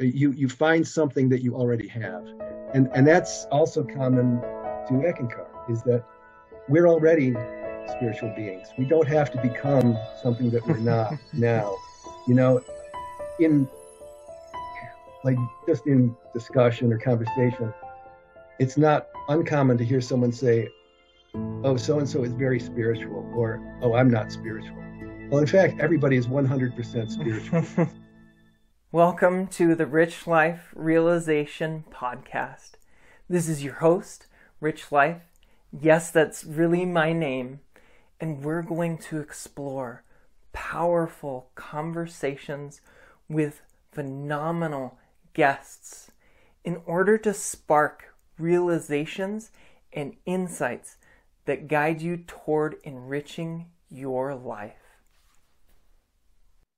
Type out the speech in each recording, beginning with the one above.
You you find something that you already have, and and that's also common to Eckankar is that we're already spiritual beings. We don't have to become something that we're not now. You know, in like just in discussion or conversation, it's not uncommon to hear someone say, "Oh, so and so is very spiritual," or "Oh, I'm not spiritual." Well, in fact, everybody is 100% spiritual. Welcome to the Rich Life Realization Podcast. This is your host, Rich Life. Yes, that's really my name. And we're going to explore powerful conversations with phenomenal guests in order to spark realizations and insights that guide you toward enriching your life.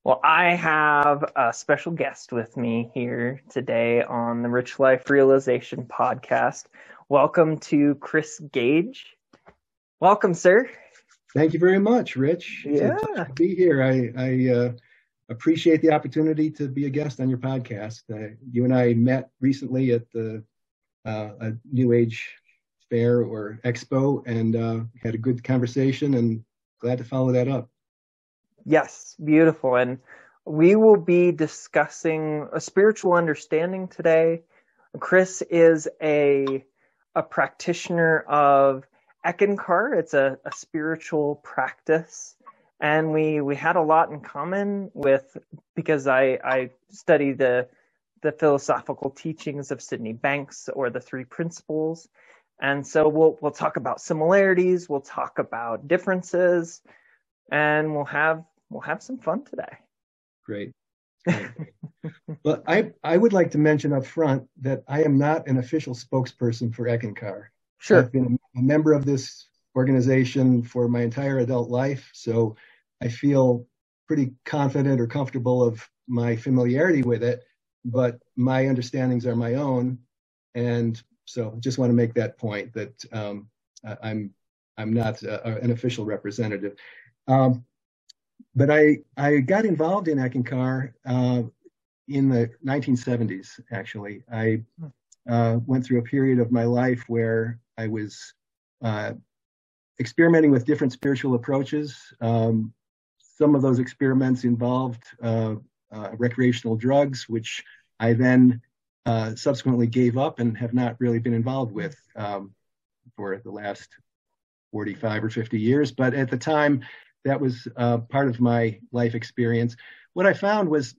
Well, I have a special guest with me here today on the Rich Life Realization podcast. Welcome to Chris Gage. Welcome, sir. Thank you very much, Rich. Yeah. to be here. I, I uh, appreciate the opportunity to be a guest on your podcast. Uh, you and I met recently at the uh, a New Age fair or expo and uh, had a good conversation and glad to follow that up. Yes, beautiful. And we will be discussing a spiritual understanding today. Chris is a a practitioner of Eckankar. It's a, a spiritual practice. And we, we had a lot in common with because I, I study the the philosophical teachings of Sydney Banks or the three principles. And so we'll we'll talk about similarities, we'll talk about differences, and we'll have we'll have some fun today. Great. well, I, I would like to mention up front that I am not an official spokesperson for Eckankar. Sure. I've been a member of this organization for my entire adult life, so I feel pretty confident or comfortable of my familiarity with it, but my understandings are my own. And so just want to make that point that um, I'm I'm not uh, an official representative. Um, but I I got involved in Eckankar uh, in the 1970s. Actually, I uh, went through a period of my life where I was uh, experimenting with different spiritual approaches. Um, some of those experiments involved uh, uh, recreational drugs, which I then uh, subsequently gave up and have not really been involved with um, for the last 45 or 50 years. But at the time, that was uh, part of my life experience. What I found was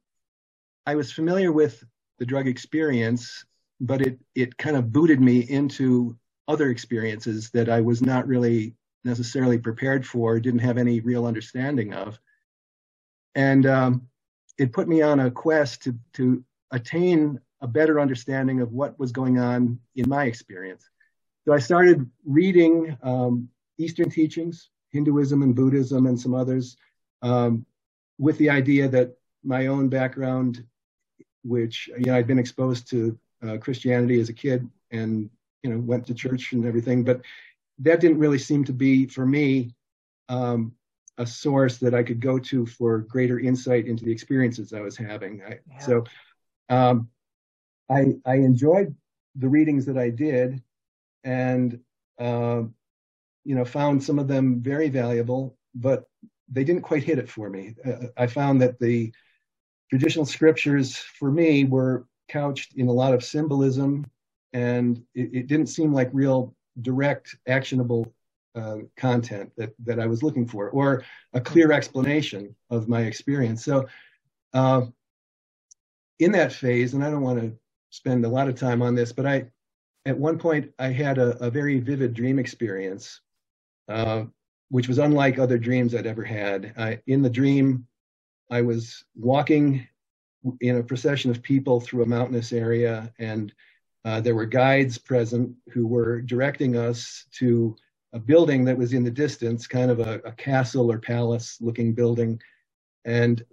I was familiar with the drug experience, but it it kind of booted me into other experiences that I was not really necessarily prepared for, didn't have any real understanding of, and um, it put me on a quest to to attain a better understanding of what was going on in my experience. So I started reading um, Eastern teachings, Hinduism and Buddhism and some others, um, with the idea that my own background, which you know I'd been exposed to uh, Christianity as a kid and you know went to church and everything, but that didn't really seem to be for me um, a source that I could go to for greater insight into the experiences I was having. I, yeah. So um, I I enjoyed the readings that I did, and uh, you know, found some of them very valuable, but they didn't quite hit it for me. Uh, I found that the traditional scriptures for me were couched in a lot of symbolism, and it, it didn't seem like real direct, actionable uh, content that that I was looking for, or a clear explanation of my experience. So, uh, in that phase, and I don't want to spend a lot of time on this, but I, at one point, I had a, a very vivid dream experience uh, which was unlike other dreams I'd ever had. In the dream, I was walking in a procession of people through a mountainous area, and uh, there were guides present who were directing us to a building that was in the distance, kind of a, a castle or palace looking building. And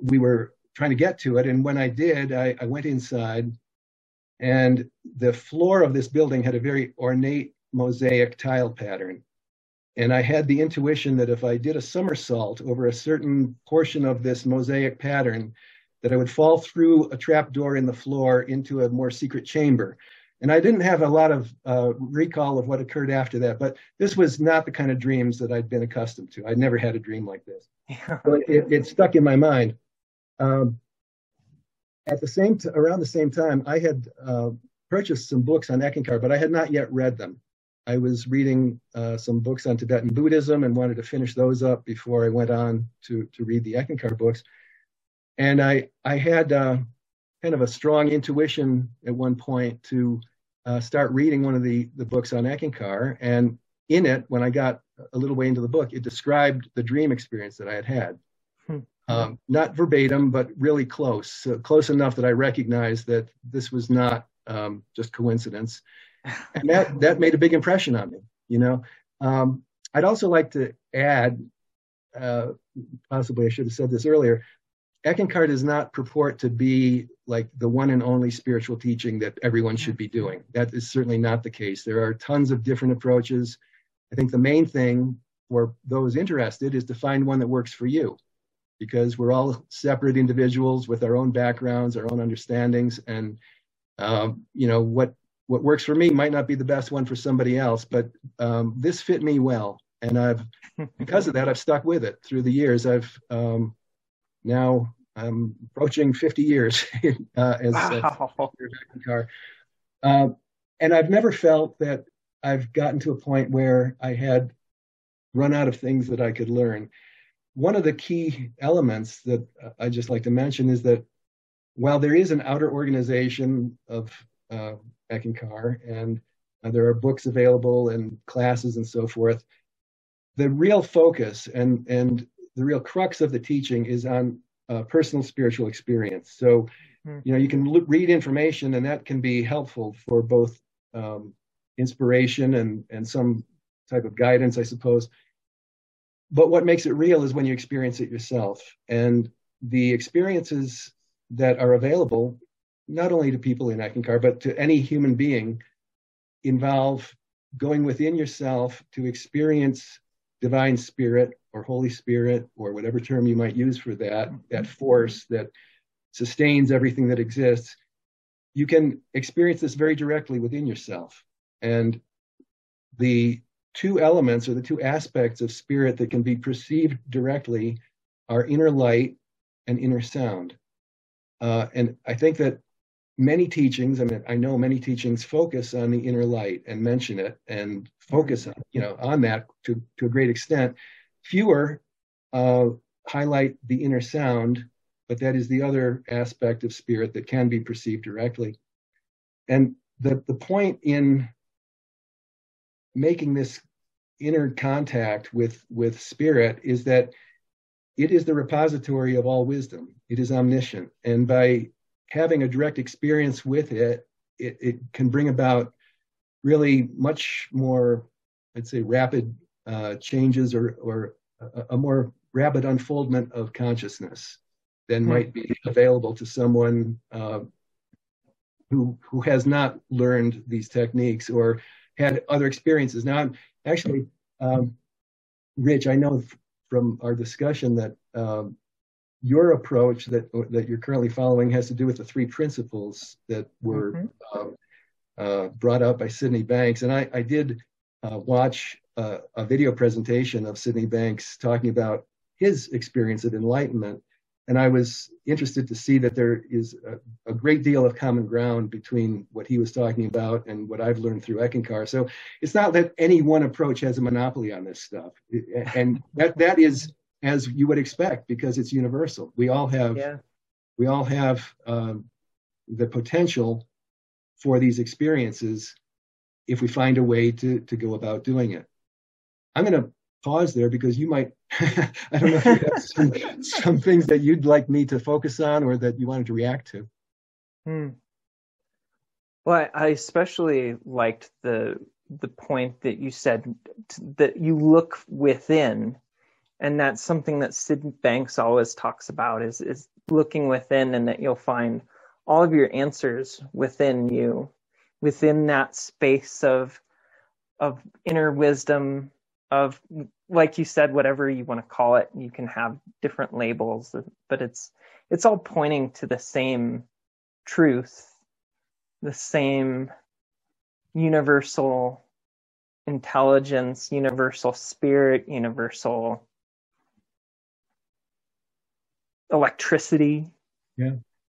we were trying to get to it. And when I did, I, I went inside, and the floor of this building had a very ornate mosaic tile pattern. And I had the intuition that if I did a somersault over a certain portion of this mosaic pattern, that I would fall through a trap door in the floor into a more secret chamber. And I didn't have a lot of uh, recall of what occurred after that, but this was not the kind of dreams that I'd been accustomed to. I'd never had a dream like this. so it, it, stuck in my mind. Um, at the same t- around the same time, I had uh, purchased some books on Eckankar, but I had not yet read them. I was reading uh, some books on Tibetan Buddhism and wanted to finish those up before I went on to to read the Eckankar books. And I I had uh, kind of a strong intuition at one point to uh, start reading one of the the books on Eckankar. And in it, when I got a little way into the book, it described the dream experience that I had had. Hmm. Um, not verbatim, but really close, close enough that I recognized that this was not um, just coincidence and that that made a big impression on me. You know, um, I'd also like to add, uh, possibly I should have said this earlier. Eckankar does not purport to be like the one and only spiritual teaching that everyone should be doing. That is certainly not the case. There are tons of different approaches. I think the main thing for those interested is to find one that works for you because we're all separate individuals with our own backgrounds, our own understandings, and um, you know what what works for me might not be the best one for somebody else, but um, this fit me well, and I've because of that I've stuck with it through the years. I've um, now I'm approaching 50 years uh, as wow. a car, uh, and I've never felt that I've gotten to a point where I had run out of things that I could learn. One of the key elements that I just like to mention is that while there is an outer organization of uh, Eckankar, and uh, there are books available and classes and so forth. The real focus and and the real crux of the teaching is on uh, personal spiritual experience. So, mm-hmm. you know, you can l- read information, and that can be helpful for both um, inspiration and and some type of guidance, I suppose. But what makes it real is when you experience it yourself, and the experiences that are available not only to people in Eckankar, but to any human being, involve going within yourself to experience divine spirit or Holy Spirit or whatever term you might use for that, that force that sustains everything that exists. You can experience this very directly within yourself. And the two elements or the two aspects of spirit that can be perceived directly are inner light and inner sound. Uh, and I think that many teachings, I mean, I know many teachings focus on the inner light and mention it and focus on, you know, on that to, to a great extent. Fewer uh, highlight the inner sound, but that is the other aspect of spirit that can be perceived directly. And the, the point in making this inner contact with, with spirit is that it is the repository of all wisdom. It is omniscient. And by having a direct experience with it, it, it can bring about really much more, I'd say, rapid uh, changes or, or a, a, more rapid unfoldment of consciousness than mm-hmm. might be available to someone uh, who who has not learned these techniques or had other experiences. Now, I'm actually, um, Rich, I know from our discussion that um, your approach that that you're currently following has to do with the three principles that were mm-hmm. Um, uh, brought out by Sydney Banks, and I, I did uh, watch uh, a video presentation of Sydney Banks talking about his experience of enlightenment, and I was interested to see that there is a, a, great deal of common ground between what he was talking about and what I've learned through Eckankar. So it's not that any one approach has a monopoly on this stuff, and that that is as you would expect because it's universal. We all have yeah. we all have um, the potential for these experiences if we find a way to to go about doing it. I'm going to pause there because you might I don't know if you have some, some things that you'd like me to focus on or that you wanted to react to. Hmm. Well, I especially liked the the point that you said that you look within and that's something that Sid Banks always talks about is is looking within and that you'll find all of your answers within you within that space of of inner wisdom of like you said, whatever you want to call it, you can have different labels, but it's it's all pointing to the same truth, the same universal intelligence, universal spirit, universal electricity. Yeah.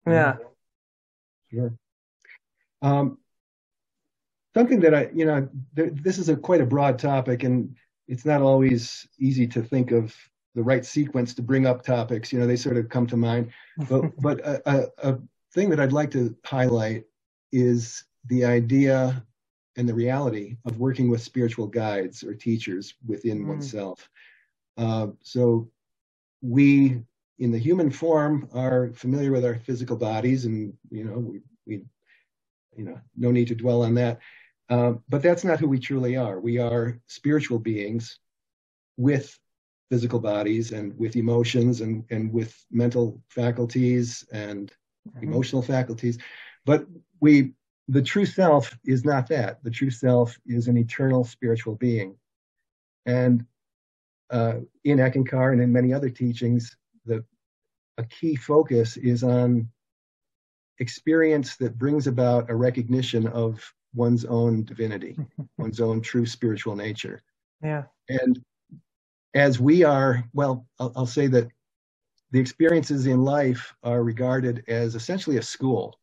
Yeah. Sure. Um, something that I, you know, th- this is a quite a broad topic, and it's not always easy to think of the right sequence to bring up topics. You know, they sort of come to mind. But but a, a, a thing that I'd like to highlight is the idea and the reality of working with spiritual guides or teachers within mm. oneself. Uh, so we in the human form are familiar with our physical bodies and you know we, we you know no need to dwell on that. Uh, but that's not who we truly are. We are spiritual beings with physical bodies and with emotions and, and with mental faculties and mm-hmm. emotional faculties. But we the true self is not that. The true self is an eternal spiritual being. And uh, in Eckankar and in many other teachings, a key focus is on experience that brings about a recognition of one's own divinity, one's own true spiritual nature. Yeah. And as we are, well, I'll, I'll, say that the experiences in life are regarded as essentially a school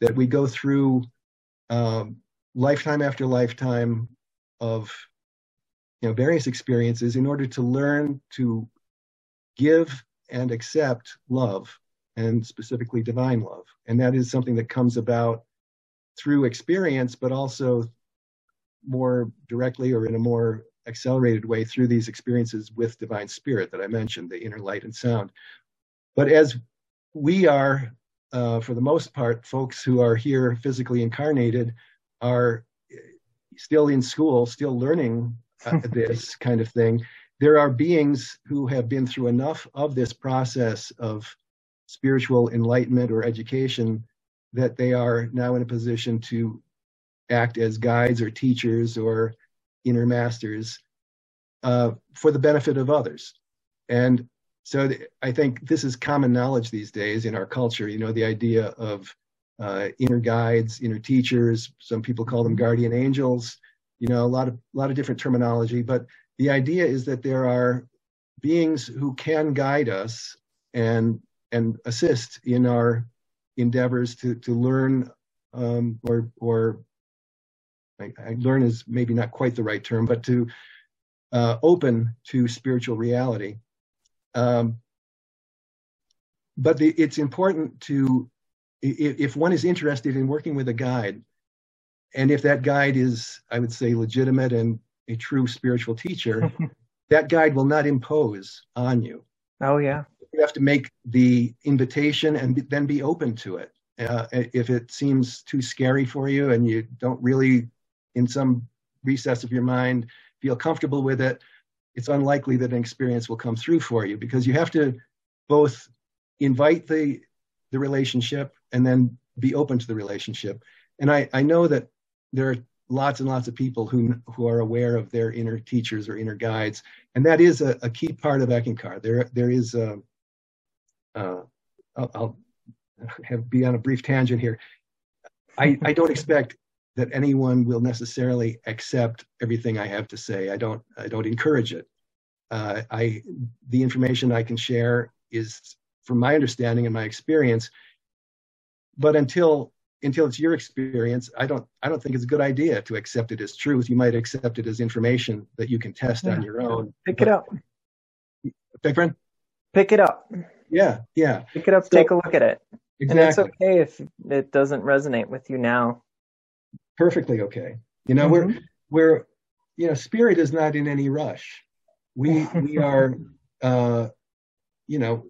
that we go through um, lifetime after lifetime of you know various experiences in order to learn to give and accept love and specifically divine love. And that is something that comes about through experience, but also more directly or in a more accelerated way through these experiences with divine spirit that I mentioned, the inner light and sound. But as we are, uh, for the most part, folks who are here physically incarnated are still in school, still learning uh, this kind of thing there are beings who have been through enough of this process of spiritual enlightenment or education that they are now in a position to act as guides or teachers or inner masters uh, for the benefit of others. And so th- I think this is common knowledge these days in our culture. You know, the idea of uh, inner guides, inner teachers. Some people call them guardian angels. You know, a lot of a lot of different terminology, but the idea is that there are beings who can guide us and and assist in our endeavors to to learn um, or or I, I, learn is maybe not quite the right term, but to uh, open to spiritual reality. Um, but the, it's important to if, if one is interested in working with a guide, and if that guide is, I would say, legitimate and a true spiritual teacher, that guide will not impose on you. Oh, yeah. You have to make the invitation and then be open to it. Uh, if it seems too scary for you and you don't really, in some recess of your mind, feel comfortable with it, it's unlikely that an experience will come through for you because you have to both invite the the relationship and then be open to the relationship. And I, I know that there are lots and lots of people who who are aware of their inner teachers or inner guides, and that is a, a key part of Eckankar. There there is a, uh, I'll, I'll have, be on a brief tangent here. I, I don't expect that anyone will necessarily accept everything I have to say. I don't I don't encourage it. Uh, I the information I can share is from my understanding and my experience. But until until it's your experience, I don't I don't think it's a good idea to accept it as truth. You might accept it as information that you can test yeah. on your own. Pick it up. Big friend? Pick it up. Yeah, yeah. Pick it up, so, take a look at it. Exactly. And it's okay if it doesn't resonate with you now. Perfectly okay. You know, mm-hmm. we're we're you know, spirit is not in any rush. We we are uh you know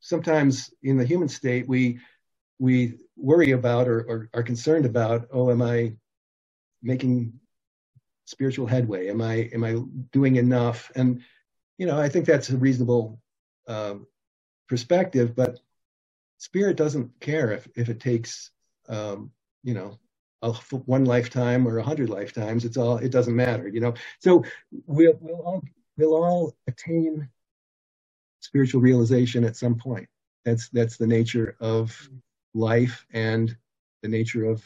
sometimes in the human state we we worry about or, or are concerned about oh am i making spiritual headway am i am i doing enough and you know i think that's a reasonable um, perspective but spirit doesn't care if if it takes um, you know a one lifetime or a hundred lifetimes. It's all it doesn't matter, you know. So we'll we'll all we'll all attain spiritual realization at some point. That's that's the nature of life and the nature of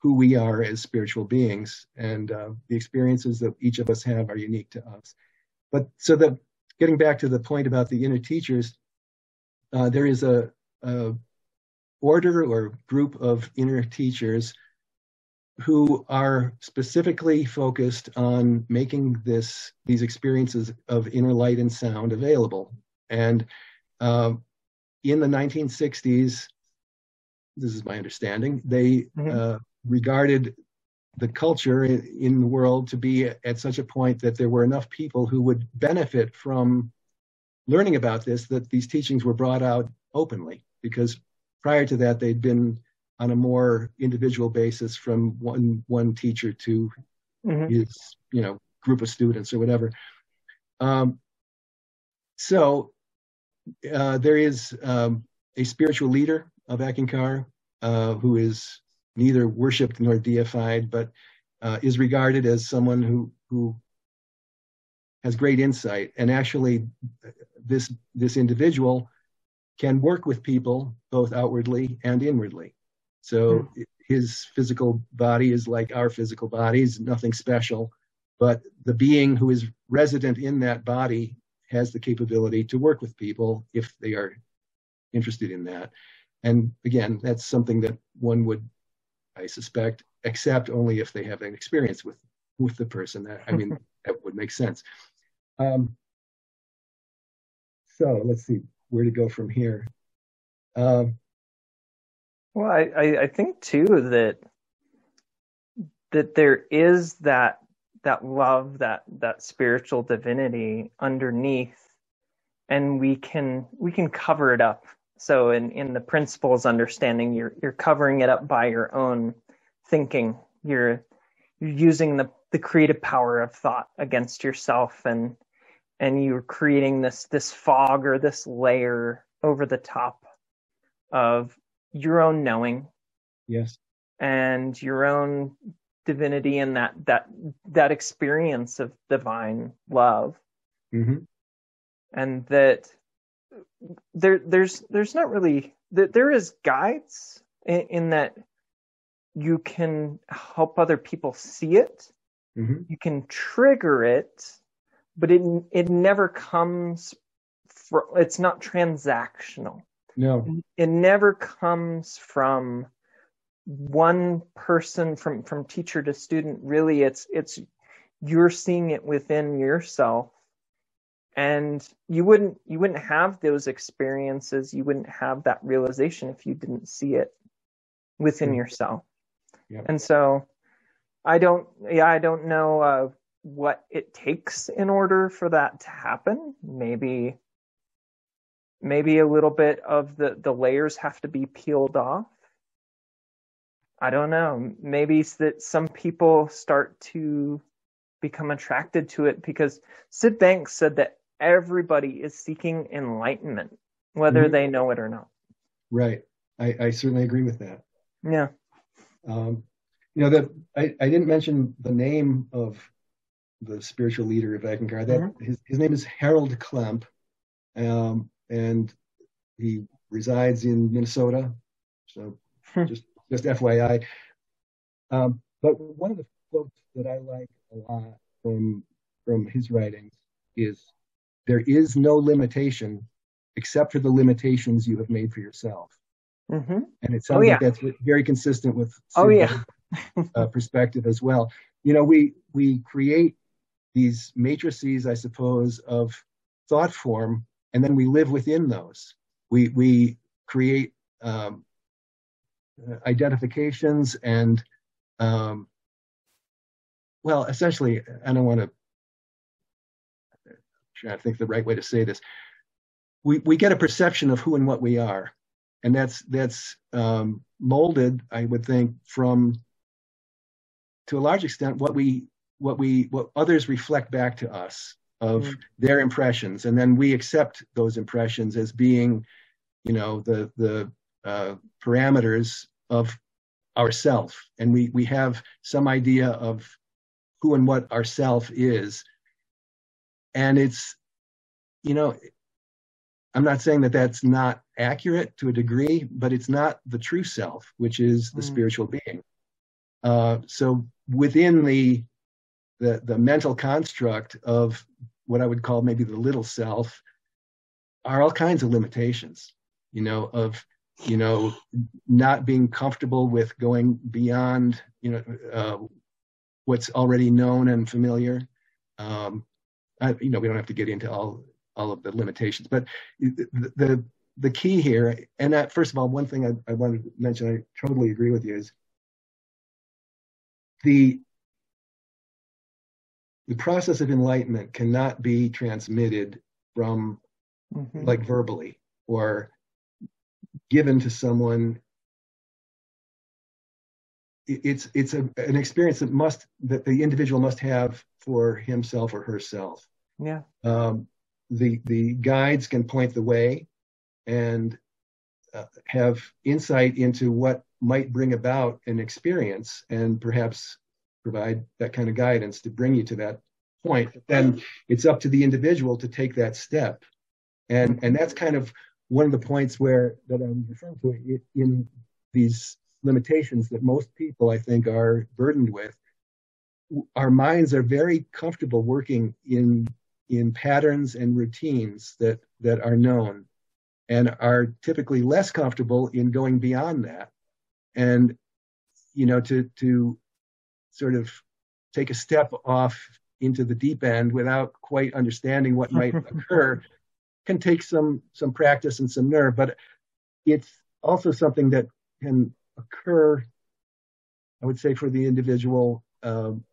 who we are as spiritual beings, and uh, the experiences that each of us have are unique to us. But so the getting back to the point about the inner teachers, uh, there is a, a order or group of inner teachers who are specifically focused on making this these experiences of inner light and sound available. And um, in the 1960s, this is my understanding, they mm-hmm. uh, regarded the culture in, in the world to be at such a point that there were enough people who would benefit from learning about this that these teachings were brought out openly because prior to that they'd been on a more individual basis from one one teacher to mm-hmm. his you know group of students or whatever um, so uh, there is um, a spiritual leader of Eckankar uh, who is neither worshipped nor deified, but uh, is regarded as someone who who has great insight. And actually, this this individual can work with people both outwardly and inwardly. So mm. his physical body is like our physical bodies, nothing special. But the being who is resident in that body has the capability to work with people if they are interested in that. And again, that's something that one would, I suspect, accept only if they have an experience with with the person. That I mean, that would make sense. Um, so let's see where to go from here. Um, well, I, I think too that that there is that that love, that that spiritual divinity underneath, and we can we can cover it up. So in in the principles understanding, you're you're covering it up by your own thinking. You're you're using the the creative power of thought against yourself and and you're creating this this fog or this layer over the top of your own knowing yes and your own divinity and that that that experience of divine love mm-hmm. and that there there's there's not really that there is guides in, in, that you can help other people see it. Mm-hmm. you can trigger it but it it never comes for it's not transactional. No. It never comes from one person from from teacher to student. Really it's it's you're seeing it within yourself and you wouldn't you wouldn't have those experiences you wouldn't have that realization if you didn't see it within mm-hmm. yourself yep. and so i don't yeah i don't know uh, what it takes in order for that to happen maybe maybe a little bit of the the layers have to be peeled off I don't know. Maybe that some people start to become attracted to it because Sid Banks said that everybody is seeking enlightenment, whether mm-hmm. they know it or not. Right. I, I certainly agree with that. Yeah. Um, you know that I, I didn't mention the name of the spiritual leader of Eckankar. That mm-hmm. his, his name is Harold Klemp, um, and he resides in Minnesota. So hmm. just just FYI. Um, but one of the quotes that I like a lot from from his writings is there is no limitation except for the limitations you have made for yourself. Mm-hmm. And it sounds oh, yeah. like that's very consistent with oh yeah uh, perspective as well. You know, we we create these matrices, I suppose, of thought form, and then we live within those. We we create um, identifications and um, well essentially i don't want to to think the right way to say this we, we get a perception of who and what we are. And that's that's um, molded i would think from to a large extent what we what we what others reflect back to us of mm. their impressions. And then we accept those impressions as being you know the the uh, parameters of ourself. And we we have some idea of who and what ourself is and it's you know i'm not saying that that's not accurate to a degree but it's not the true self which is the mm. spiritual being uh, so within the, the the mental construct of what i would call maybe the little self are all kinds of limitations you know of you know, not being comfortable with going beyond, you know, uh, what's already known and familiar. Um, I, you know, we don't have to get into all all of the limitations, but the the, the key here, and that, first of all, one thing I, I wanted to mention, I totally agree with you, is the the process of enlightenment cannot be transmitted from mm-hmm. like verbally or given to someone it's it's a, an experience that must that the individual must have for himself or herself. Yeah. Um, the the guides can point the way and uh, have insight into what might bring about an experience and perhaps provide that kind of guidance to bring you to that point. But then it's up to the individual to take that step. And and that's kind of one of the points where that I'm referring to in these limitations that most people I think are burdened with, our minds are very comfortable working in in patterns and routines that that are known and are typically less comfortable in going beyond that. And you know to to sort of take a step off into the deep end without quite understanding what might occur can take some some practice and some nerve, but it's also something that can occur, I would say, for the individual um,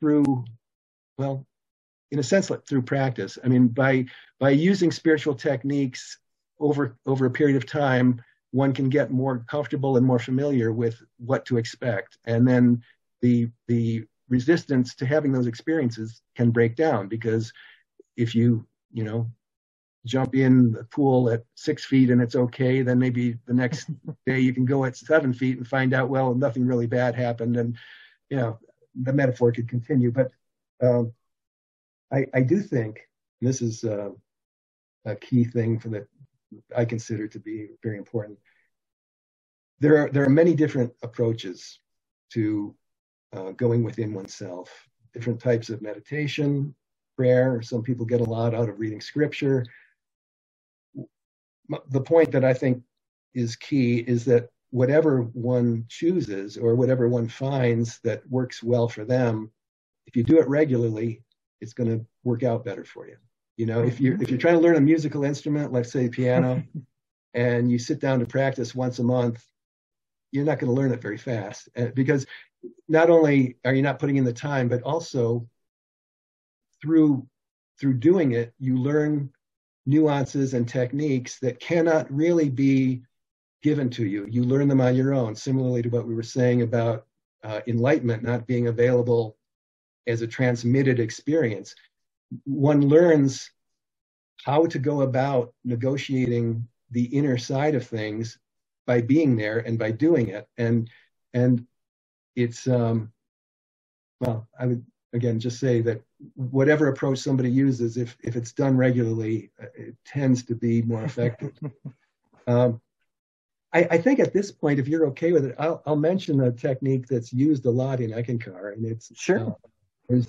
through, well, in a sense, through practice. I mean, by by using spiritual techniques over over a period of time, one can get more comfortable and more familiar with what to expect, and then the the resistance to having those experiences can break down because if you you know jump in the pool at six feet and it's okay. Then maybe the next day you can go at seven feet and find out, well, nothing really bad happened. And, you know, the metaphor could continue. But um, I, I, do think this is uh, a key thing for that I consider to be very important. There are, there are many different approaches to uh, going within oneself, different types of meditation, prayer. Some people get a lot out of reading scripture the point that I think is key is that whatever one chooses or whatever one finds that works well for them, if you do it regularly, it's going to work out better for you. You know, if you're if you're trying to learn a musical instrument, let's say piano, and you sit down to practice once a month, you're not going to learn it very fast uh, because not only are you not putting in the time, but also through through doing it, you learn nuances and techniques that cannot really be given to you. You learn them on your own, similarly to what we were saying about uh, enlightenment not being available as a transmitted experience. One learns how to go about negotiating the inner side of things by being there and by doing it. And and it's um, well, I would again just say that whatever approach somebody uses, if if it's done regularly, uh, it tends to be more effective. um, I, I, think at this point, if you're okay with it, I'll, I'll, mention a technique that's used a lot in Eckankar, and it's sure. Uh,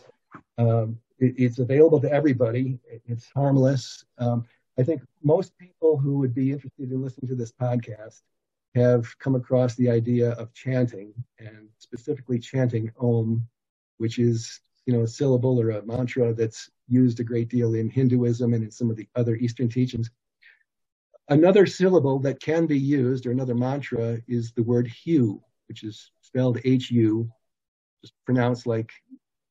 um, it, it's available to everybody. It's harmless. Um, I think most people who would be interested in listening to this podcast have come across the idea of chanting, and specifically chanting Om, which is you know, a syllable or a mantra that's used a great deal in Hinduism and in some of the other Eastern teachings. Another syllable that can be used, or another mantra, is the word HU, which is spelled H U, just pronounced like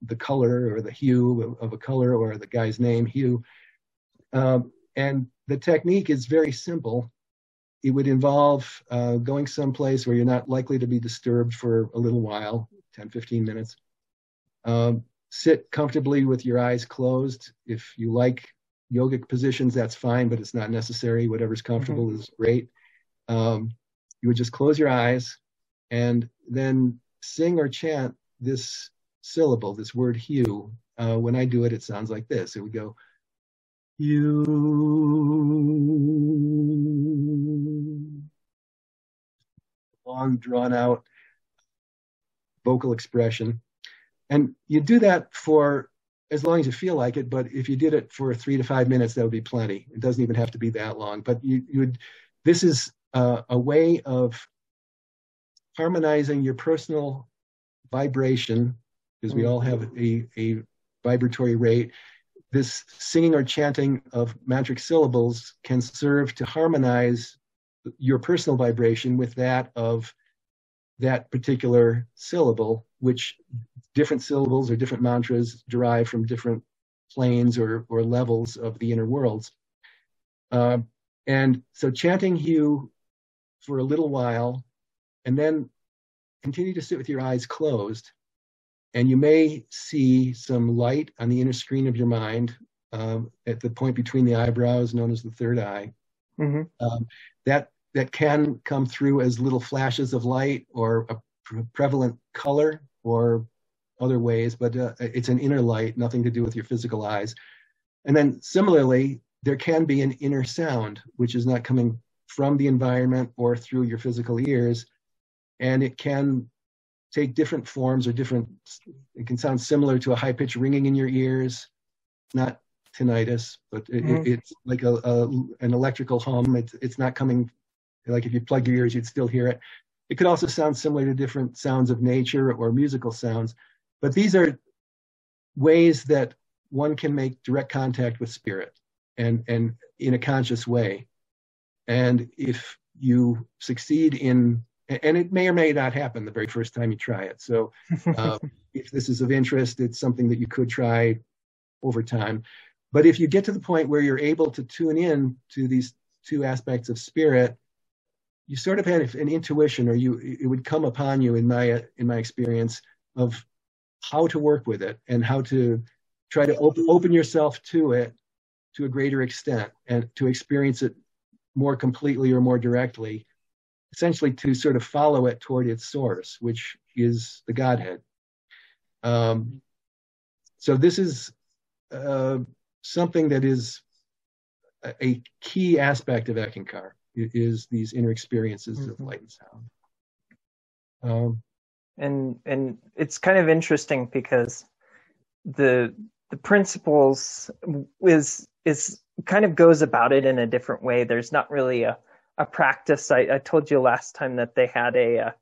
the color or the hue of a color or the guy's name, Hugh. Um, and the technique is very simple. It would involve uh, going someplace where you're not likely to be disturbed for a little while, 10, 15 minutes. Um, sit comfortably with your eyes closed. If you like yogic positions, that's fine, but it's not necessary. Whatever's comfortable mm-hmm. is great. Um, you would just close your eyes and then sing or chant this syllable, this word HU. Uh, when I do it, it sounds like this. It would go, you. Long drawn out vocal expression. And you do that for as long as you feel like it, but if you did it for three to five minutes, that would be plenty. It doesn't even have to be that long. But you, you would, this is uh, a way of harmonizing your personal vibration, because we all have a, a vibratory rate. This singing or chanting of mantric syllables can serve to harmonize your personal vibration with that of that particular syllable, which different syllables or different mantras derived from different planes or, or levels of the inner worlds. Uh, and so chanting HU for a little while, and then continue to sit with your eyes closed. And you may see some light on the inner screen of your mind um, at the point between the eyebrows, known as the third eye. Mm-hmm. Um, that that can come through as little flashes of light or a pre- prevalent color or other ways, but uh, it's an inner light, nothing to do with your physical eyes. And then similarly, there can be an inner sound, which is not coming from the environment or through your physical ears. And it can take different forms or different, it can sound similar to a high pitched ringing in your ears, not tinnitus, but it, mm-hmm. it's like a, a, an electrical hum. It's, it's not coming, like if you plug your ears, you'd still hear it. It could also sound similar to different sounds of nature or musical sounds. But these are ways that one can make direct contact with spirit and, and in a conscious way. And if you succeed in, and it may or may not happen the very first time you try it. So uh, if this is of interest, it's something that you could try over time. But if you get to the point where you're able to tune in to these two aspects of spirit, you sort of have an intuition, or you it would come upon you in my in my experience of how to work with it and how to try to op- open yourself to it to a greater extent and to experience it more completely or more directly essentially to sort of follow it toward its source which is the godhead um, so this is uh, something that is a, a key aspect of eckankar is these inner experiences mm-hmm. of light and sound um, and and it's kind of interesting because the the principles is is kind of goes about it in a different way. There's not really a a practice. I, I told you last time that they had a, a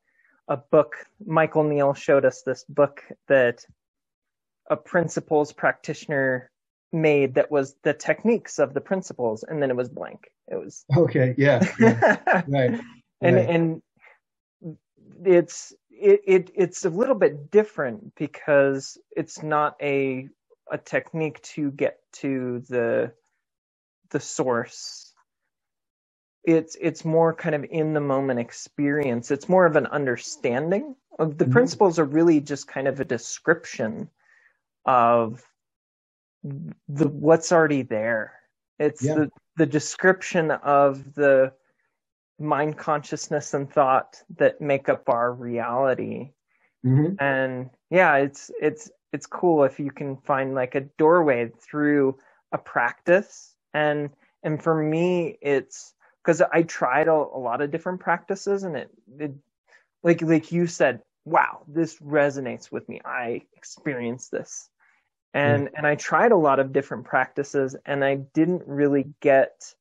a book. Michael Neill showed us this book that a principles practitioner made that was the techniques of the principles, and then it was blank. It was okay. Yeah, yeah. right. And right. and it's it, it it's a little bit different because it's not a a technique to get to the the source it's it's more kind of in the moment experience it's more of an understanding of the mm-hmm. principles are really just kind of a description of the what's already there it's yeah. the the description of the mind consciousness and thought that make up our reality mm-hmm. and yeah it's it's it's cool if you can find like a doorway through a practice and and for me it's because i tried a, a, lot of different practices and it, it like like you said wow this resonates with me i experienced this and mm-hmm. and i tried a lot of different practices and i didn't really get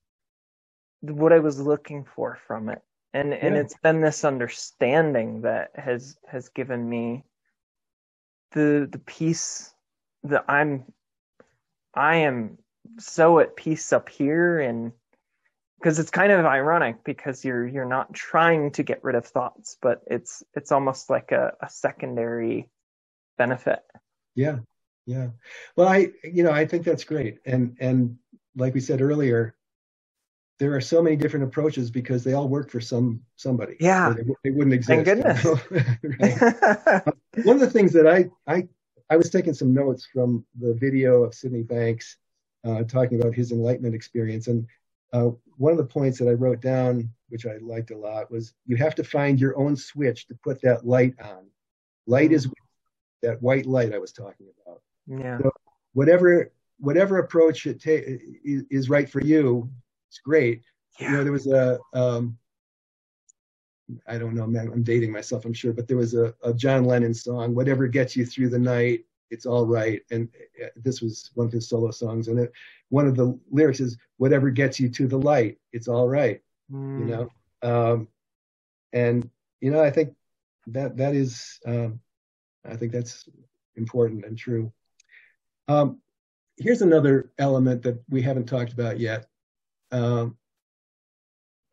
what I was looking for from it. And and it's been this understanding that has has given me the the peace that I'm I am so at peace up here and because it's kind of ironic because you're you're not trying to get rid of thoughts, but it's it's almost like a, a secondary benefit. Yeah. Yeah. Well I you know, I think that's great. And and like we said earlier, there are so many different approaches because they all work for some somebody. Yeah, they, they, wouldn't exist. Thank goodness. One of the things that I I I was taking some notes from the video of Sydney Banks uh, talking about his enlightenment experience, and uh, one of the points that I wrote down which I liked a lot, was you have to find your own switch to put that light on. Light is that white light I was talking about. Yeah. So whatever whatever approach it ta- is right for you, it's great. Yeah. You know, there was a um, I don't know, man, I'm dating myself, I'm sure, but there was a, a John Lennon song, "Whatever Gets You Through the Night, It's All Right," and uh, this was one of his solo songs, and it, one of the lyrics is, "Whatever gets you to the light, it's all right." Mm. You know, um, and you know, I think that that is, um, I think that's important and true. Um, here's another element that we haven't talked about yet. Um,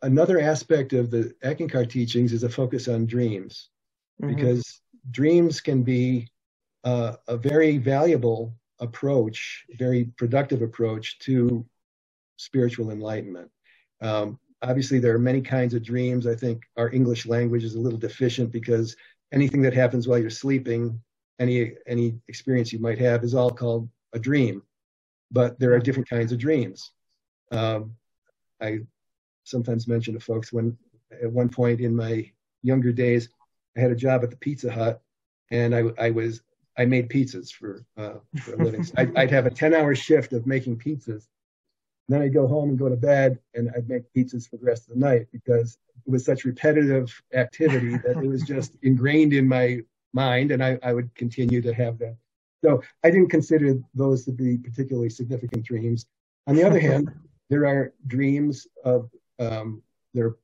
another aspect of the Eckankar teachings is a focus on dreams, mm-hmm. because dreams can be uh, a very valuable approach, very productive approach to spiritual enlightenment. Um, obviously, there are many kinds of dreams. I think our English language is a little deficient because anything that happens while you're sleeping, any any experience you might have, is all called a dream. But there are different kinds of dreams. Um, I sometimes mention to folks when at one point in my younger days, I had a job at the Pizza Hut, and I, I was I made pizzas for, uh, for a living. I, I'd have a ten hour shift of making pizzas. then I'd go home and go to bed, and I'd make pizzas for the rest of the night because it was such repetitive activity that it was just ingrained in my mind, and I, I would continue to have that. So I didn't consider those to be particularly significant dreams. On the other hand, there are dreams of um, there are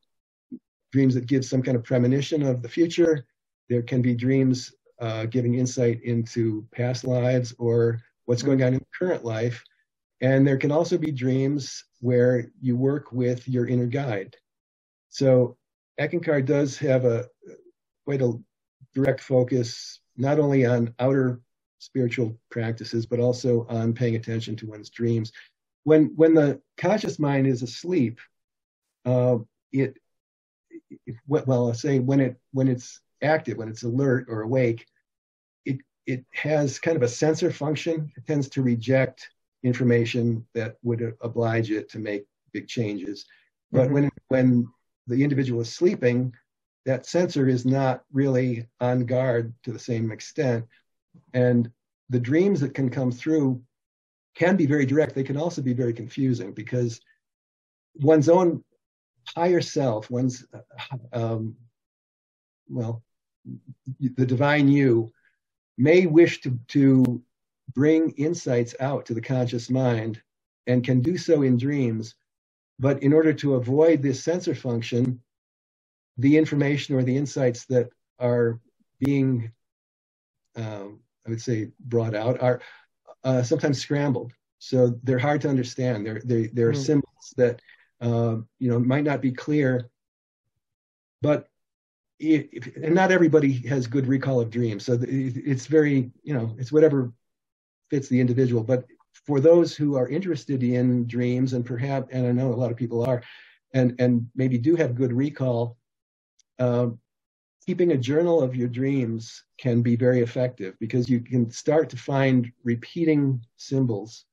dreams that give some kind of premonition of the future. There can be dreams uh, giving insight into past lives or what's going on in current life. And there can also be dreams where you work with your inner guide. So Eckankar does have a quite a direct focus not only on outer spiritual practices, but also on paying attention to one's dreams. When when the conscious mind is asleep, uh, it, it well, I say when it when it's active, when it's alert or awake, it it has kind of a censor function. It tends to reject information that would oblige it to make big changes. But mm-hmm. when when the individual is sleeping, that censor is not really on guard to the same extent. And the dreams that can come through can be very direct. They can also be very confusing because one's own higher self, one's, um, well, the divine you may wish to, to bring insights out to the conscious mind and can do so in dreams. But in order to avoid this censor function, the information or the insights that are being, um, I would say, brought out are uh, sometimes scrambled. So they're hard to understand. They're, they, they're mm. symbols that uh, you know, might not be clear, but if, and not everybody has good recall of dreams. So it's very, you know, it's whatever fits the individual. But for those who are interested in dreams, and perhaps, and I know a lot of people are, and and maybe do have good recall, uh, keeping a journal of your dreams can be very effective because you can start to find repeating symbols.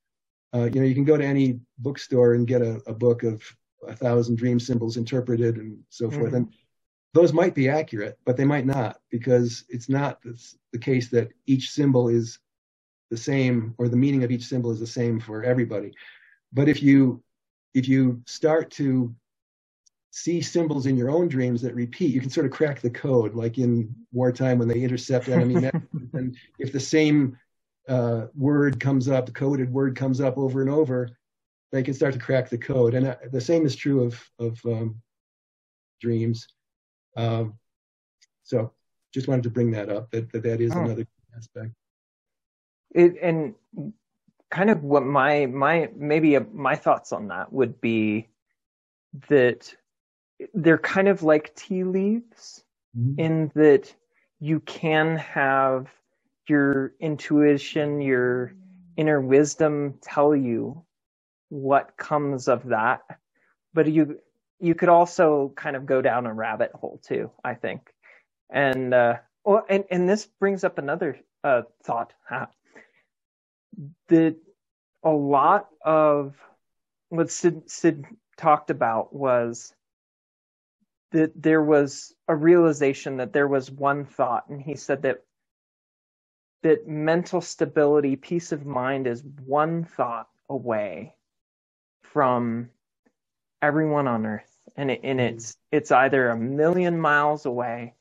Uh, you know, you can go to any bookstore and get a, a book of a thousand dream symbols interpreted and so mm-hmm. forth. And those might be accurate, but they might not because it's not the case that each symbol is the same or the meaning of each symbol is the same for everybody. But if you if you start to see symbols in your own dreams that repeat, you can sort of crack the code, like in wartime when they intercept enemy and if the same uh, word comes up, the coded word comes up over and over, they can start to crack the code. And uh, the same is true of of um, dreams. Um, so just wanted to bring that up. That that, that is oh. another aspect. It, and kind of what my my maybe a, my thoughts on that would be that they're kind of like tea leaves mm-hmm. in that you can have your intuition, your inner wisdom tell you what comes of that. But you you could also kind of go down a rabbit hole too, I think. And uh, well, and and this brings up another uh, thought huh? that a lot of what Sid, Sid talked about was that there was a realization that there was one thought, and he said that that mental stability, peace of mind is one thought away from everyone on earth. And, it, and mm-hmm. it's it's either a million miles away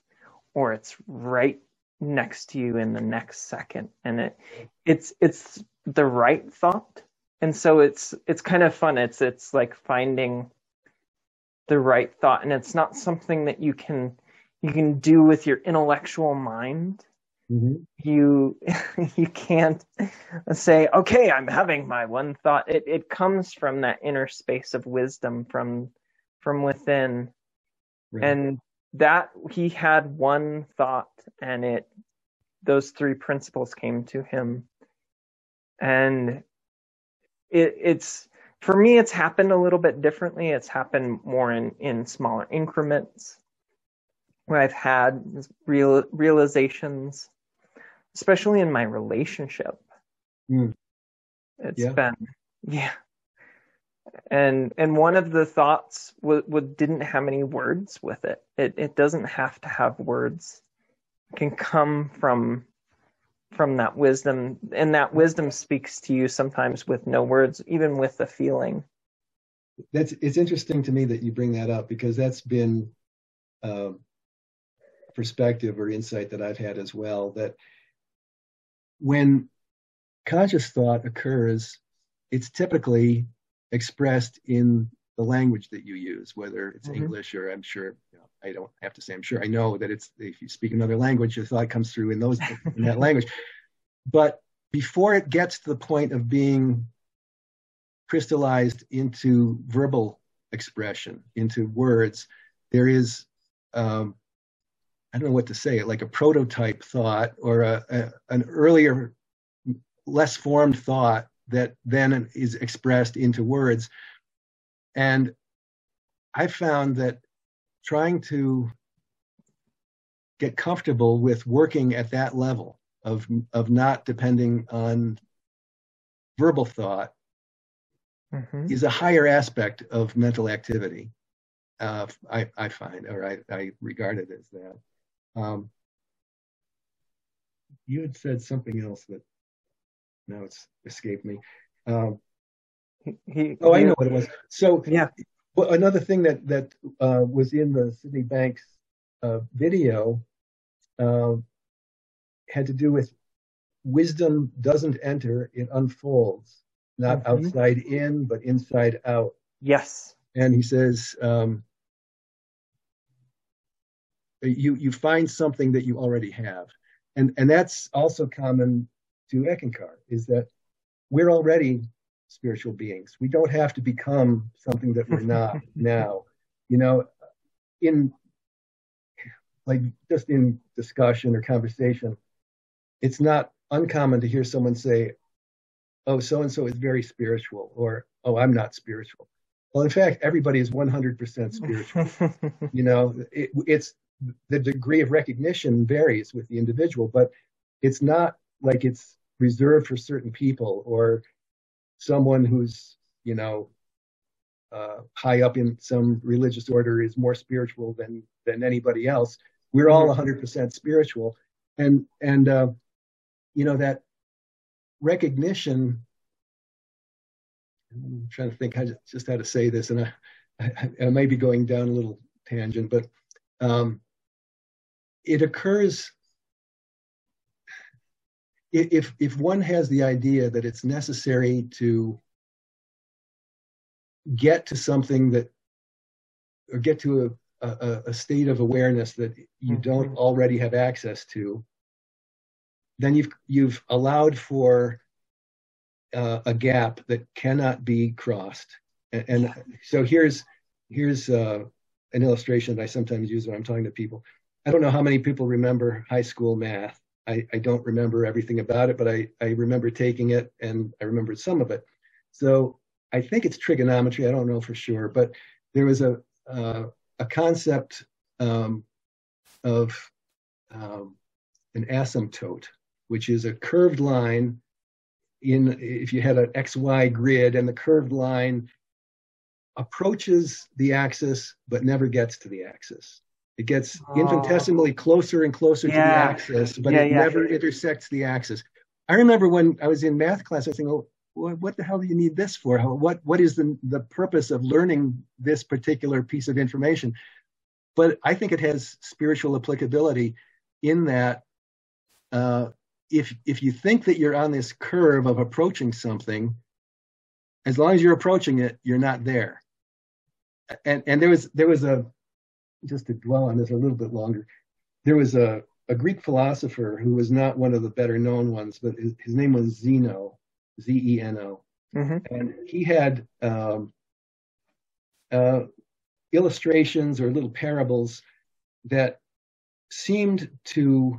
or it's right next to you in the next second. And it it's it's the right thought. And so it's it's kind of fun. It's it's like finding the right thought and it's not something that you can you can do with your intellectual mind mm-hmm. you you can't say okay i'm having my one thought it it comes from that inner space of wisdom from from within right. and that he had one thought and it those three principles came to him and it it's for me it's happened a little bit differently it's happened more in in smaller increments where i've had real realizations especially in my relationship. Mm. It's yeah. been yeah. And and one of the thoughts w- w- didn't have any words with it. It it doesn't have to have words. It can come from from that wisdom and that wisdom speaks to you sometimes with no words even with the feeling that's it's interesting to me that you bring that up because that's been uh, perspective or insight that I've had as well that when conscious thought occurs, it's typically expressed in the language that you use, whether it's mm-hmm. English or I'm sure you know, I don't have to say I'm sure I know that it's if you speak another language, your thought comes through in those in that language. But before it gets to the point of being crystallized into verbal expression, into words, there is um, I don't know what to say, like a prototype thought or a, a, an earlier, less formed thought that then is expressed into words. And I found that trying to get comfortable with working at that level of of not depending on verbal thought mm-hmm. is a higher aspect of mental activity. Uh, I, I find, or I, I regard it as that. Um, you had said something else that now it's escaped me. Um, he, oh, I know what it was. So yeah, well, another thing that that uh, was in the Sydney Banks uh, video uh, had to do with wisdom doesn't enter; it unfolds, not mm-hmm. outside in, but inside out. Yes. And he says, um, you you find something that you already have and and that's also common to eckankar is that we're already spiritual beings. We don't have to become something that we're not now. You know in like just in discussion or conversation it's not uncommon to hear someone say oh so and so is very spiritual or oh i'm not spiritual. Well in fact everybody is 100% spiritual. You know it, it's the degree of recognition varies with the individual, but it's not like it's reserved for certain people or someone who's, you know, uh, high up in some religious order is more spiritual than than anybody else. We're all 100% mm-hmm. spiritual, and and uh, you know that recognition. I'm trying to think how just how to say this, and I, I, I may be going down a little tangent, but um, it occurs if if one has the idea that it's necessary to get to something that or get to a, a, a state of awareness that you mm-hmm. don't already have access to then you've you've allowed for uh, a gap that cannot be crossed and, and so here's here's uh, an illustration that i sometimes use when i'm talking to people I don't know how many people remember high school math. I, I don't remember everything about it, but I, I remember taking it and I remember some of it. So I think it's trigonometry. I don't know for sure, but there was a uh, a concept um, of um, an asymptote, which is a curved line in if you had an XY grid and the curved line approaches the axis but never gets to the axis. It gets oh. infinitesimally closer and closer yeah. to the axis, but yeah, it yeah. never intersects the axis. I remember when I was in math class, I was thinking, oh, what the hell do you need this for? What what is the the purpose of learning this particular piece of information? But I think it has spiritual applicability in that uh, if if you think that you're on this curve of approaching something, as long as you're approaching it, you're not there. And and there was there was a just to dwell on this a little bit longer, there was a a Greek philosopher who was not one of the better known ones, but his, his name was Zeno, Z E N O, mm-hmm. and he had um, uh, illustrations or little parables that seemed to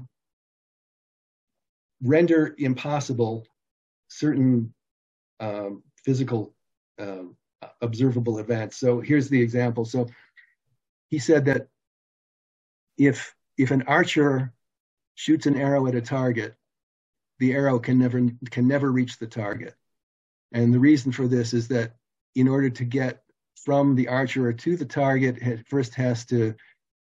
render impossible certain um, physical um, observable events. So here's the example. So he said that if if an archer shoots an arrow at a target, the arrow can never can never reach the target. And the reason for this is that in order to get from the archer to the target, it first has to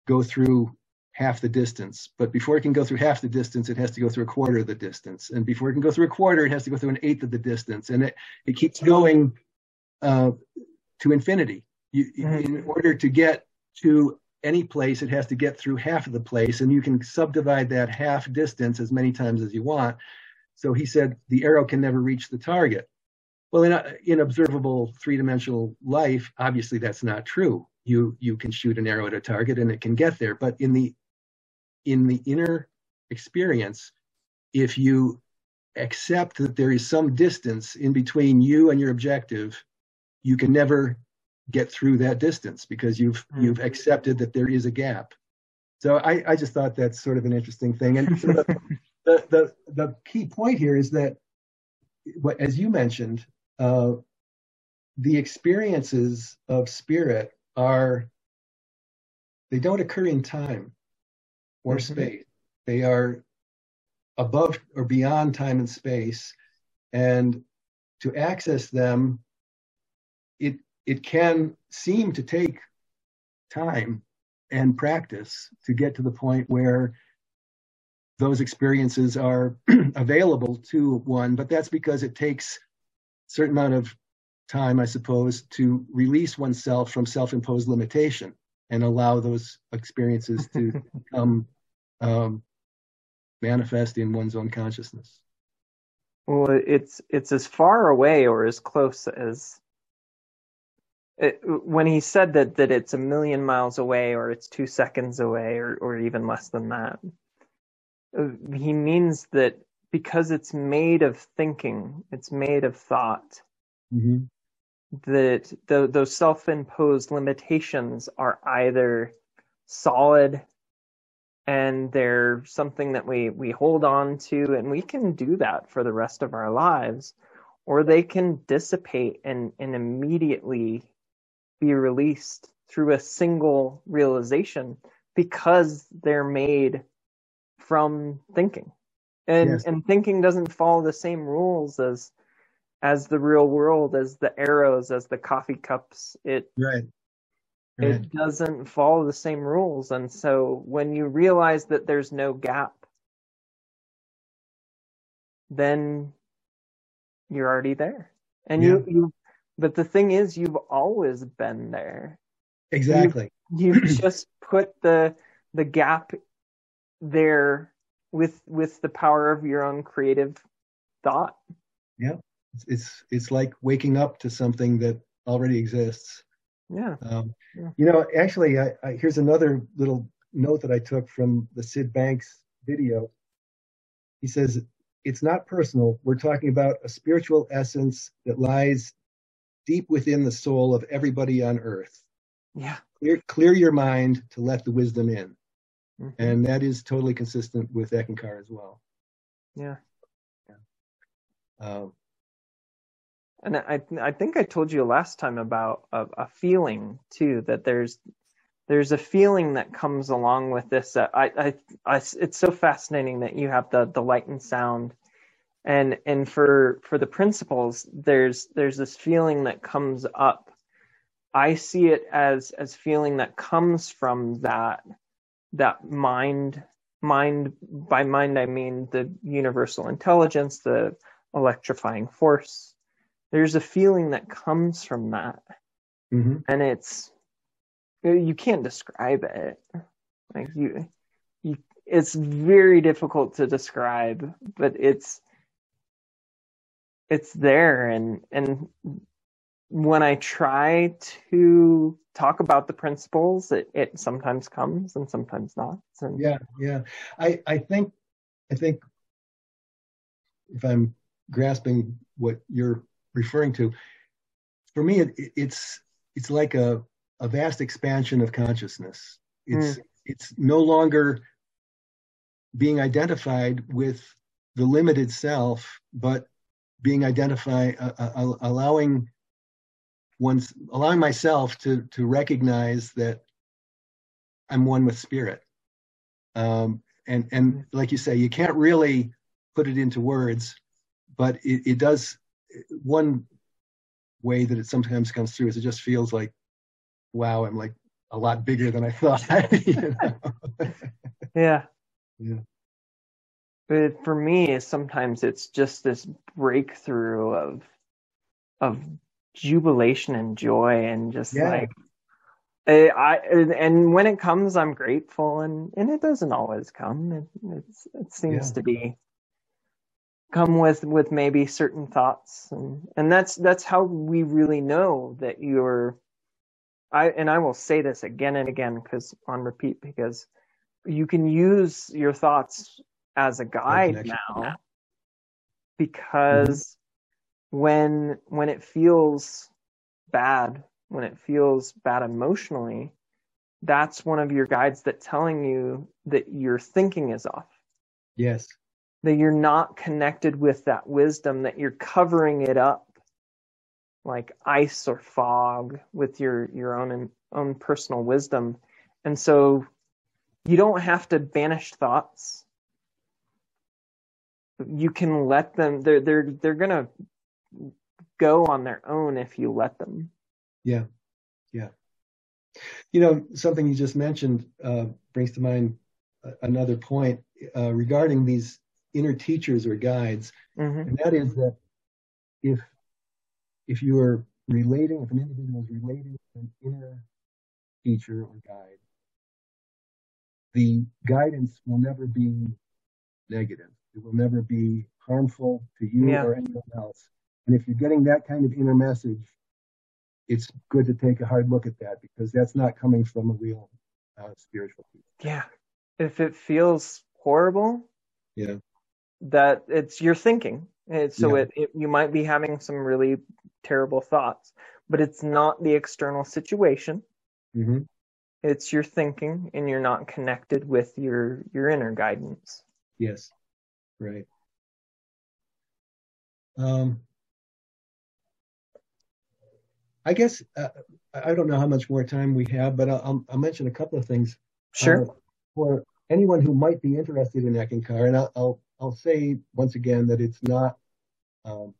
go through half the distance. But before it can go through half the distance, it has to go through a quarter of the distance. And before it can go through a quarter, it has to go through an eighth of the distance. And it, it keeps going uh, to infinity. You, mm-hmm. In order to get to any place, it has to get through half of the place. And you can subdivide that half distance as many times as you want. So he said the arrow can never reach the target. Well, in, in observable three dimensional life, obviously that's not true. You, you can shoot an arrow at a target and it can get there. But in the in the inner experience, if you accept that there is some distance in between you and your objective, you can never get through that distance because you've mm-hmm. you've accepted that there is a gap. So I, I just thought that's sort of an interesting thing. And so the, the, the, the key point here is that, what as you mentioned, uh, the experiences of spirit are they don't occur in time or mm-hmm. space. They are above or beyond time and space. And to access them, it, can seem to take time and practice to get to the point where those experiences are available to one, but that's because it takes a certain amount of time, I suppose, to release oneself from self-imposed limitation and allow those experiences to come um, manifest in one's own consciousness. Well, it's it's as far away or as close as it, when he said that that it's a million miles away or it's two seconds away or or even less than that. Uh, he means that because it's made of thinking, it's made of thought. Mm-hmm. That the, those self-imposed limitations are either solid and they're something that we we hold on to and we can do that for the rest of our lives or they can dissipate and and immediately be released through a single realization because they're made from thinking and yes. and thinking doesn't follow the same rules as as the real world as the arrows as the coffee cups it right it doesn't follow the same rules. And so when you realize that there's no gap, then you're already there. And yeah. you, you, but the thing is, you've always been there. Exactly. You, you just put the, the gap there with, with the power of your own creative thought. Yeah. It's, it's, it's like waking up to something that already exists. Yeah. Um, yeah. You know, actually, I, I, here's another little note that I took from the Sid Banks video. He says, It's not personal. We're talking about a spiritual essence that lies deep within the soul of everybody on earth. Yeah. Clear, clear your mind to let the wisdom in. Mm-hmm. And that is totally consistent with Eckankar as well. Yeah. yeah. Um, and I I think I told you last time about a, a feeling too that there's there's a feeling that comes along with this. I, I, I, it's so fascinating that you have the the light and sound, and and for for the principles, there's there's this feeling that comes up I see it as as feeling that comes from that that mind mind by mind I mean the universal intelligence, the electrifying force. There's a feeling that comes from that. Mm-hmm. And it's you can't describe it. Like you you it's very difficult to describe, but it's it's there and and when I try to talk about the principles, it, it sometimes comes and sometimes not. So, yeah, yeah. I, I think I think if I'm grasping what you're referring to, for me it, it's it's like a, a vast expansion of consciousness. It's mm. it's no longer being identified with the limited self, but being identified, uh, uh, allowing once allowing myself to to recognize that I'm one with spirit. Um, and and like you say, you can't really put it into words, but it, it does. One way that it sometimes comes through is it just feels like, wow, I'm like a lot bigger than I thought. you know? Yeah. Yeah. But for me, sometimes it's just this breakthrough of of jubilation and joy and just yeah. like eh, I, I, and when it comes, I'm grateful, and and it doesn't always come. It it's, it seems yeah. to be come with with maybe certain thoughts, and and that's that's how we really know that you're. I and I will say this again and again because on repeat because you can use your thoughts as a guide now because when when it feels bad, when it feels bad emotionally, that's one of your guides that telling you that your thinking is off. Yes. That you're not connected with that wisdom, that you're covering it up like ice or fog with your, your own, own personal wisdom. And so you don't have to banish thoughts. You can let them, they're, they're, they're going to go on their own if you let them. Yeah. Yeah. You know, something you just mentioned uh, brings to mind another point uh, regarding these inner teachers or guides, mm-hmm. and that is that if if you are relating, if an individual is relating to an inner teacher or guide, the guidance will never be negative. It will never be harmful to you yeah. or anyone else. And if you're getting that kind of inner message, it's good to take a hard look at that because that's not coming from a real uh, spiritual teacher. Yeah. If it feels horrible, yeah, that it's your thinking. So yeah. it, it you might be having some really terrible thoughts, but it's not the external situation. Mm-hmm. It's your thinking, and you're not connected with your your inner guidance. Yes, right. Um, I guess uh, I don't know how much more time we have, but I'll, I'll mention a couple of things. Sure. Uh, for anyone who might be interested in Eckankar, and I'll, I'll, I'll say once again that it's not um,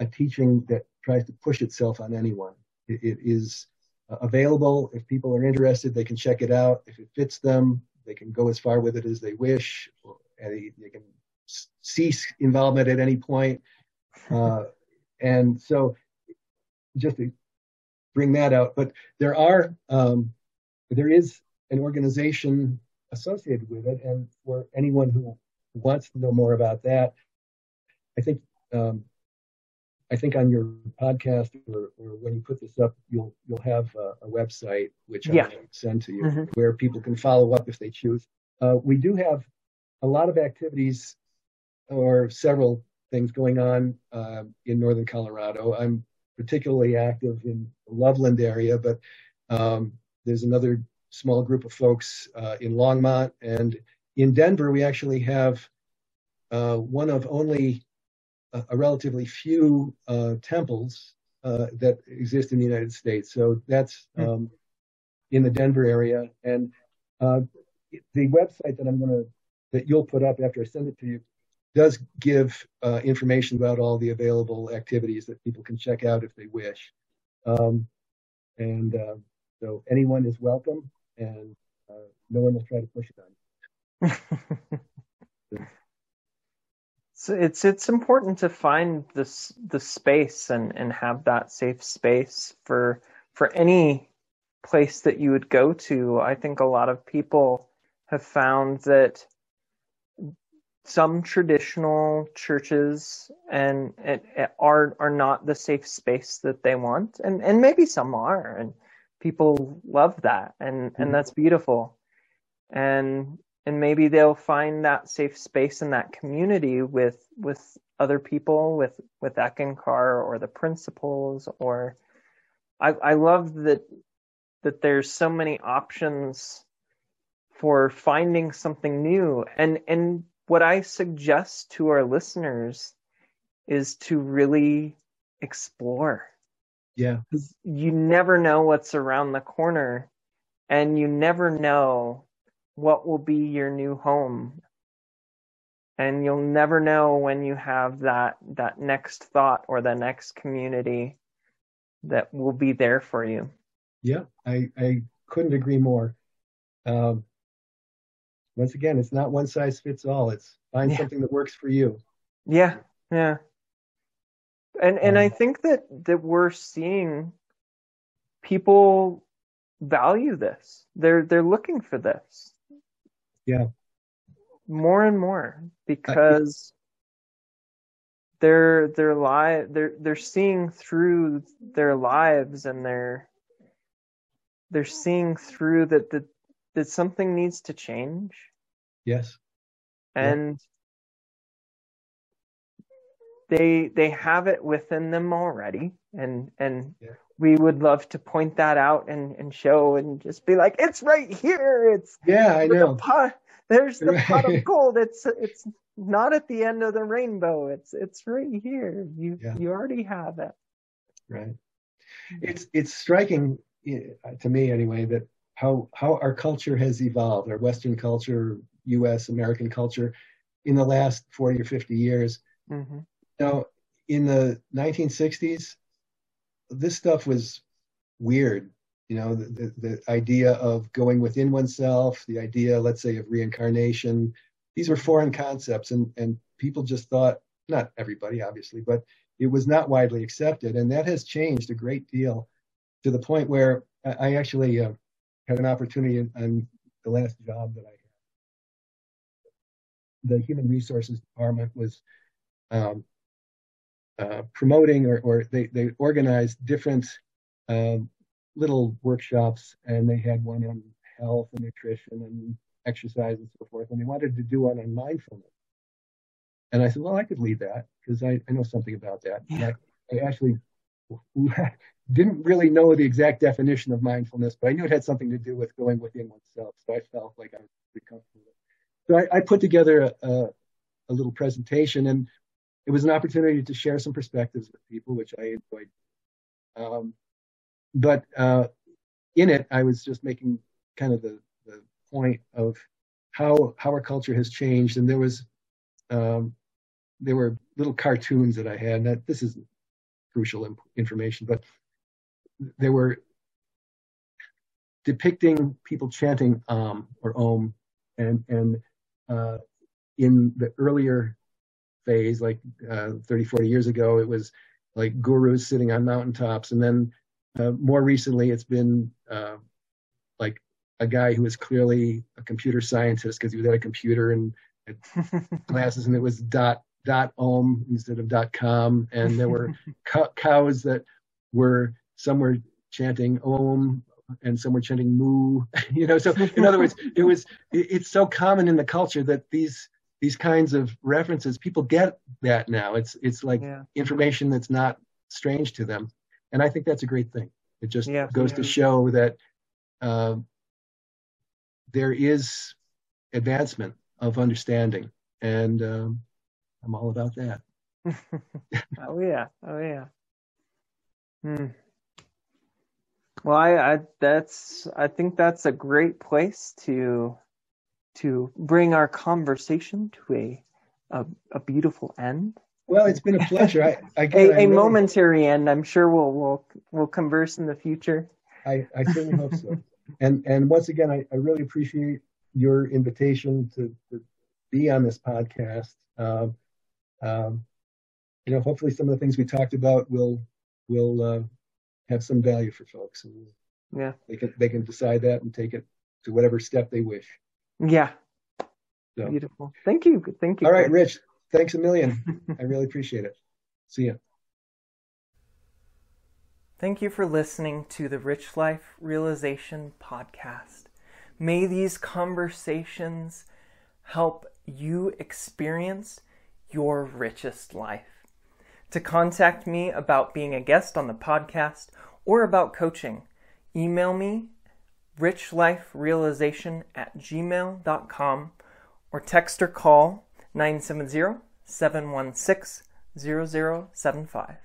a teaching that tries to push itself on anyone. it, it is uh, available. If people are interested, they can check it out. If it fits them, they can go as far with it as they wish. And they can cease involvement at any point. Uh, and so just to bring that out. But there are um, there is an organization associated with it, and for anyone who wants to know more about that, I think um, I think on your podcast or, or, when you put this up, you'll you'll have a, a website which yeah. I'll send to you mm-hmm. where people can follow up if they choose. Uh, we do have a lot of activities or several things going on uh, in northern Colorado. I'm particularly active in the Loveland area, but um, there's another small group of folks uh, in Longmont. And in Denver, we actually have uh, one of only a, a relatively few uh, temples uh, that exist in the United States. So that's hmm. um, in the Denver area. And uh, the website that I'm going to, that you'll put up after I send it to you, does give uh, information about all the available activities that people can check out if they wish. Um, and uh, so anyone is welcome, and uh, no one will try to push it on you. so it's it's important to find this the space and and have that safe space for for any place that you would go to. I think a lot of people have found that some traditional churches and, and, are are not the safe space that they want. And and maybe some are and people love that and mm-hmm. and that's beautiful. And and maybe they'll find that safe space in that community with with other people with with Eckankar or the principles or I I love that that there's so many options for finding something new. And and what I suggest to our listeners is to really explore. Yeah. You never know what's around the corner and you never know what will be your new home. And you'll never know when you have that that next thought or the next community that will be there for you. Yeah, I, I couldn't agree more. Um, once again, it's not one size fits all. It's find yeah. something that works for you. Yeah, yeah. And and um, I think that that we're seeing people value this. They're they're looking for this. Yeah. More and more because they're they're li- they're they're seeing through their lives and they're they're seeing through that that that something needs to change. Yes. And yeah. they they have it within them already and and yeah. we would love to point that out and and show and just be like it's right here it's yeah i know the pot, there's the right. pot of gold it's it's not at the end of the rainbow it's it's right here you yeah. you already have it right mm-hmm. it's it's striking eh, to me anyway that how how our culture has evolved, our Western culture, U.S. American culture, in the last forty or fifty years. Mm-hmm. Now, in the 1960s, this stuff was weird. You know, the, the, the idea of going within oneself, the idea, let's say, of reincarnation. These were foreign concepts, and and people just thought, not everybody, obviously, but it was not widely accepted, and that has changed a great deal to the point where I actually uh, had an opportunity on the last job that I had. The human resources department was um, uh, promoting or, or they, they organized different uh, little workshops and they had one on health and nutrition and exercise and so forth. And they wanted to do one on mindfulness. And I said, well, I could lead that because I, I know something about that. Yeah. I, I actually didn't really know the exact definition of mindfulness, but I knew it had something to do with going within oneself. So I felt like I was pretty comfortable. So I, I put together a, a, a, little presentation, and it was an opportunity to share some perspectives with people, which I enjoyed. Um, but uh, in it, I was just making kind of the, the point of how how our culture has changed, and there was um, there were little cartoons that I had. That this is crucial information, but they were depicting people chanting Om or Om, and and uh, in the earlier phase, like uh, 30, 40 years ago, it was like gurus sitting on mountaintops, and then uh, more recently, it's been uh, like a guy who was clearly a computer scientist because he was at a computer and glasses, and it was dot dot om instead of dot com, and there were cows that were some were chanting Om and some were chanting Moo. you know, so in other words, it was it, it's so common in the culture that these these kinds of references people get that now. It's it's like yeah. information that's not strange to them, and I think that's a great thing. It just yeah, goes yeah. to show that uh, there is advancement of understanding, and um, I'm all about that. oh yeah, oh yeah. Hmm. Well, I, I that's I think that's a great place to to bring our conversation to a a, a beautiful end. Well, it's been a pleasure. I, a, a momentary end. I'm sure we'll we'll we'll converse in the future. I, I certainly hope so. And and once again, I, I really appreciate your invitation to, to be on this podcast. Um, um, you know, hopefully some of the things we talked about will will uh, have some value for folks, and yeah, they can they can decide that and take it to whatever step they wish. Yeah. So. Beautiful. Thank you. Thank you. All right, Rich. Thanks a million. I really appreciate it. See you. Thank you for listening to the Rich Life Realization Podcast. May these conversations help you experience your richest life. To contact me about being a guest on the podcast or about coaching, email me richliferealization at gmail.com or text or call 970 716 0075.